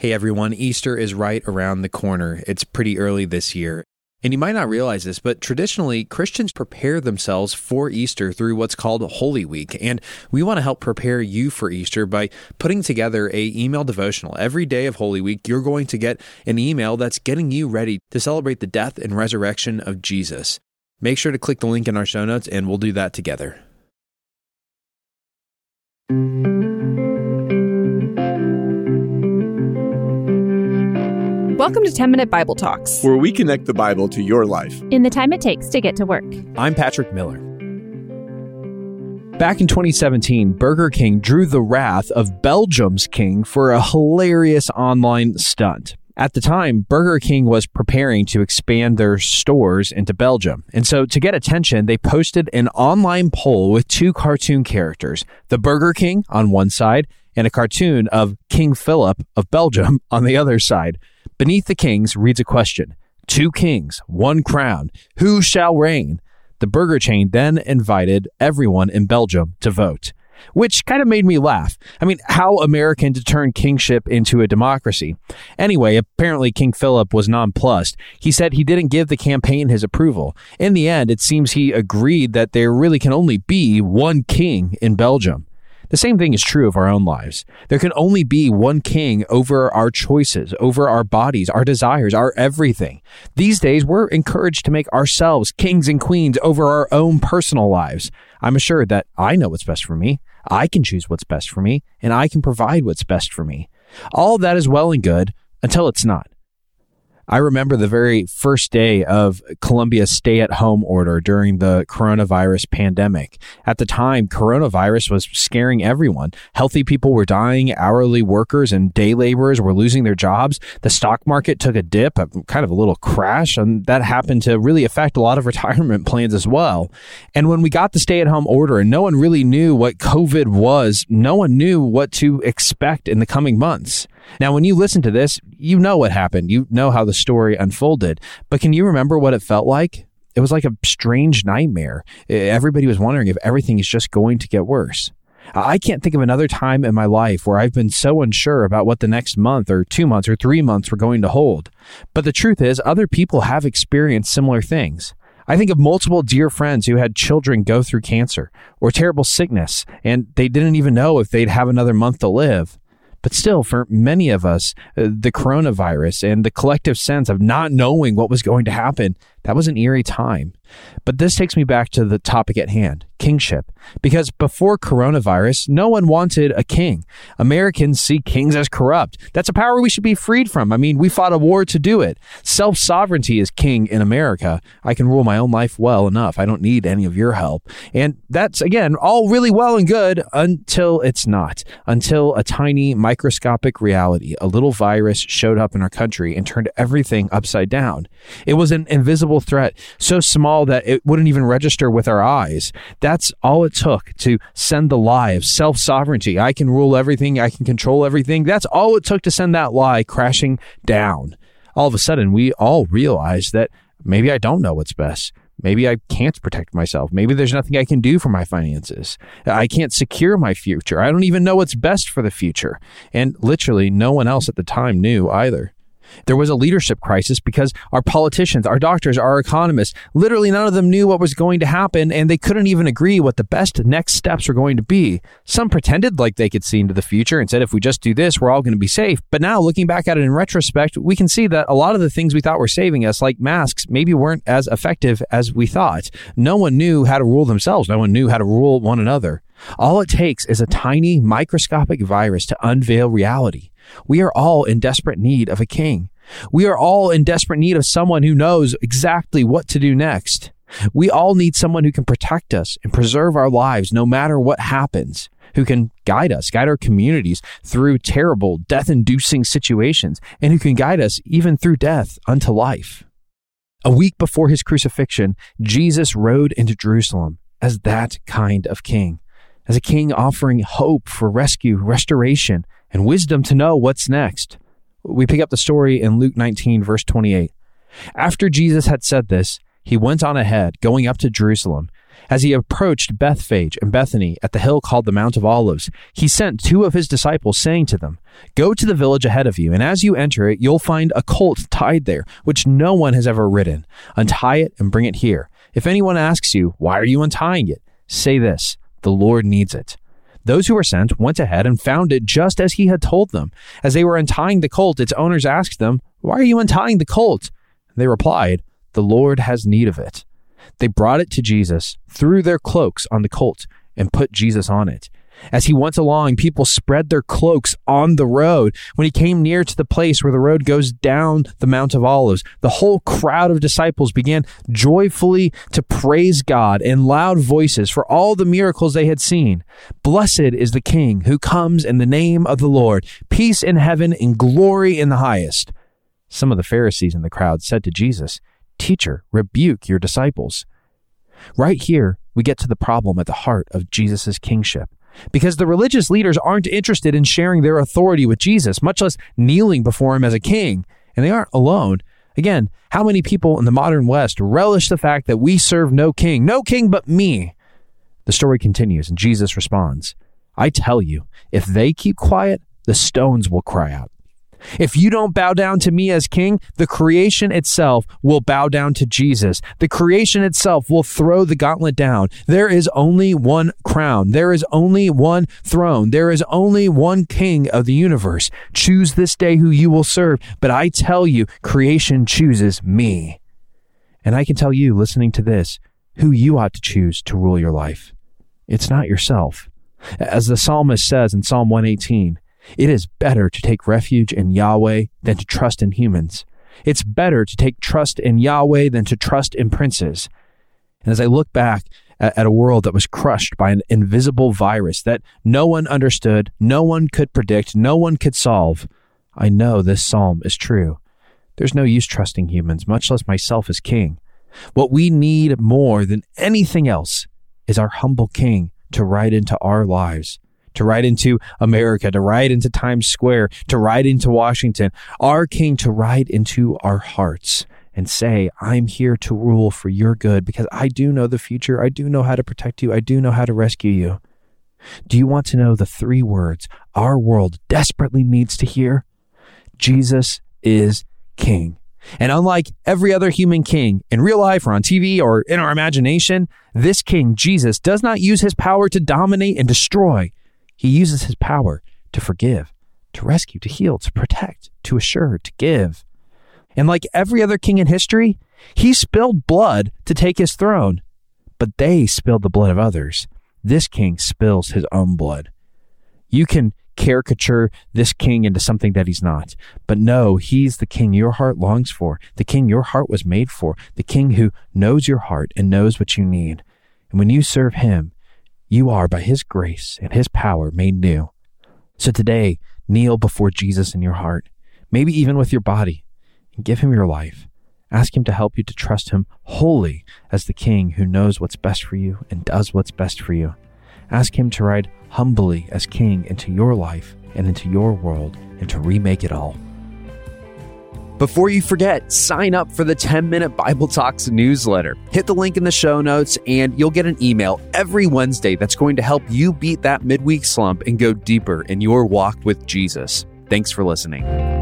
Hey everyone, Easter is right around the corner. It's pretty early this year. And you might not realize this, but traditionally, Christians prepare themselves for Easter through what's called Holy Week. And we want to help prepare you for Easter by putting together a email devotional. Every day of Holy Week, you're going to get an email that's getting you ready to celebrate the death and resurrection of Jesus. Make sure to click the link in our show notes and we'll do that together. Welcome to 10 Minute Bible Talks, where we connect the Bible to your life in the time it takes to get to work. I'm Patrick Miller. Back in 2017, Burger King drew the wrath of Belgium's king for a hilarious online stunt. At the time, Burger King was preparing to expand their stores into Belgium. And so, to get attention, they posted an online poll with two cartoon characters the Burger King on one side and a cartoon of King Philip of Belgium on the other side. Beneath the kings reads a question Two kings, one crown. Who shall reign? The burger chain then invited everyone in Belgium to vote, which kind of made me laugh. I mean, how American to turn kingship into a democracy. Anyway, apparently King Philip was nonplussed. He said he didn't give the campaign his approval. In the end, it seems he agreed that there really can only be one king in Belgium. The same thing is true of our own lives. There can only be one king over our choices, over our bodies, our desires, our everything. These days, we're encouraged to make ourselves kings and queens over our own personal lives. I'm assured that I know what's best for me. I can choose what's best for me, and I can provide what's best for me. All that is well and good until it's not. I remember the very first day of Columbia's stay at home order during the coronavirus pandemic. At the time, coronavirus was scaring everyone. Healthy people were dying, hourly workers and day laborers were losing their jobs. The stock market took a dip, a, kind of a little crash, and that happened to really affect a lot of retirement plans as well. And when we got the stay at home order and no one really knew what COVID was, no one knew what to expect in the coming months. Now, when you listen to this, you know what happened. You know how the story unfolded. But can you remember what it felt like? It was like a strange nightmare. Everybody was wondering if everything is just going to get worse. I can't think of another time in my life where I've been so unsure about what the next month or two months or three months were going to hold. But the truth is, other people have experienced similar things. I think of multiple dear friends who had children go through cancer or terrible sickness, and they didn't even know if they'd have another month to live. But still, for many of us, uh, the coronavirus and the collective sense of not knowing what was going to happen, that was an eerie time. But this takes me back to the topic at hand kingship. Because before coronavirus, no one wanted a king. Americans see kings as corrupt. That's a power we should be freed from. I mean, we fought a war to do it. Self sovereignty is king in America. I can rule my own life well enough. I don't need any of your help. And that's, again, all really well and good until it's not. Until a tiny microscopic reality, a little virus showed up in our country and turned everything upside down. It was an invisible threat, so small that it wouldn't even register with our eyes. That's all it took to send the lie of self sovereignty. I can rule everything, I can control everything. That's all it took to send that lie crashing down. All of a sudden, we all realized that maybe I don't know what's best. Maybe I can't protect myself. Maybe there's nothing I can do for my finances. I can't secure my future. I don't even know what's best for the future. And literally, no one else at the time knew either. There was a leadership crisis because our politicians, our doctors, our economists, literally none of them knew what was going to happen and they couldn't even agree what the best next steps were going to be. Some pretended like they could see into the future and said, if we just do this, we're all going to be safe. But now, looking back at it in retrospect, we can see that a lot of the things we thought were saving us, like masks, maybe weren't as effective as we thought. No one knew how to rule themselves, no one knew how to rule one another. All it takes is a tiny microscopic virus to unveil reality. We are all in desperate need of a king. We are all in desperate need of someone who knows exactly what to do next. We all need someone who can protect us and preserve our lives no matter what happens, who can guide us, guide our communities through terrible, death inducing situations, and who can guide us even through death unto life. A week before his crucifixion, Jesus rode into Jerusalem as that kind of king, as a king offering hope for rescue, restoration, and wisdom to know what's next. We pick up the story in Luke 19, verse 28. After Jesus had said this, he went on ahead, going up to Jerusalem. As he approached Bethphage and Bethany at the hill called the Mount of Olives, he sent two of his disciples, saying to them, Go to the village ahead of you, and as you enter it, you'll find a colt tied there, which no one has ever ridden. Untie it and bring it here. If anyone asks you, Why are you untying it? say this The Lord needs it. Those who were sent went ahead and found it just as he had told them. As they were untying the colt, its owners asked them, Why are you untying the colt? They replied, The Lord has need of it. They brought it to Jesus, threw their cloaks on the colt, and put Jesus on it. As he went along, people spread their cloaks on the road. When he came near to the place where the road goes down the Mount of Olives, the whole crowd of disciples began joyfully to praise God in loud voices for all the miracles they had seen. Blessed is the King who comes in the name of the Lord, peace in heaven and glory in the highest. Some of the Pharisees in the crowd said to Jesus, Teacher, rebuke your disciples. Right here, we get to the problem at the heart of Jesus' kingship. Because the religious leaders aren't interested in sharing their authority with Jesus, much less kneeling before him as a king. And they aren't alone. Again, how many people in the modern West relish the fact that we serve no king, no king but me? The story continues, and Jesus responds I tell you, if they keep quiet, the stones will cry out. If you don't bow down to me as king, the creation itself will bow down to Jesus. The creation itself will throw the gauntlet down. There is only one crown. There is only one throne. There is only one king of the universe. Choose this day who you will serve. But I tell you, creation chooses me. And I can tell you, listening to this, who you ought to choose to rule your life. It's not yourself. As the psalmist says in Psalm 118, it is better to take refuge in Yahweh than to trust in humans. It's better to take trust in Yahweh than to trust in princes. And as I look back at, a world that was crushed by an invisible virus that no one understood, no one could predict, no one could solve, I know this psalm is true. There's no use trusting humans, much less myself as king. What we need more than anything else is our humble king to ride into our lives to ride into America, to ride into Times Square, to ride into Washington, our King to ride into our hearts and say, I'm here to rule for your good because I do know the future. I do know how to protect you. I do know how to rescue you. Do you want to know the three words our world desperately needs to hear? Jesus is King. And unlike every other human king in real life or on TV or in our imagination, this king, Jesus, does not use his power to dominate and destroy. He uses his power to forgive, to rescue, to heal, to protect, to assure, to give. And like every other king in history, he spilled blood to take his throne, but they spilled the blood of others. This king spills his own blood. You can caricature this king into something that he's not. But no, he's the king your heart longs for, the king your heart was made for, the king who knows your heart and knows what you need. And when you serve him, you are, by His grace and His power, made new. So today, kneel before Jesus in your heart, maybe even with your body, and give Him your life. Ask Him to help you to trust Him wholly as the King who knows what's best for you and does what's best for you. Ask Him to ride humbly as King into your life and into your world and to remake it all. Before you forget, sign up for the 10 Minute Bible Talks newsletter. Hit the link in the show notes, and you'll get an email every Wednesday that's going to help you beat that midweek slump and go deeper in your walk with Jesus. Thanks for listening.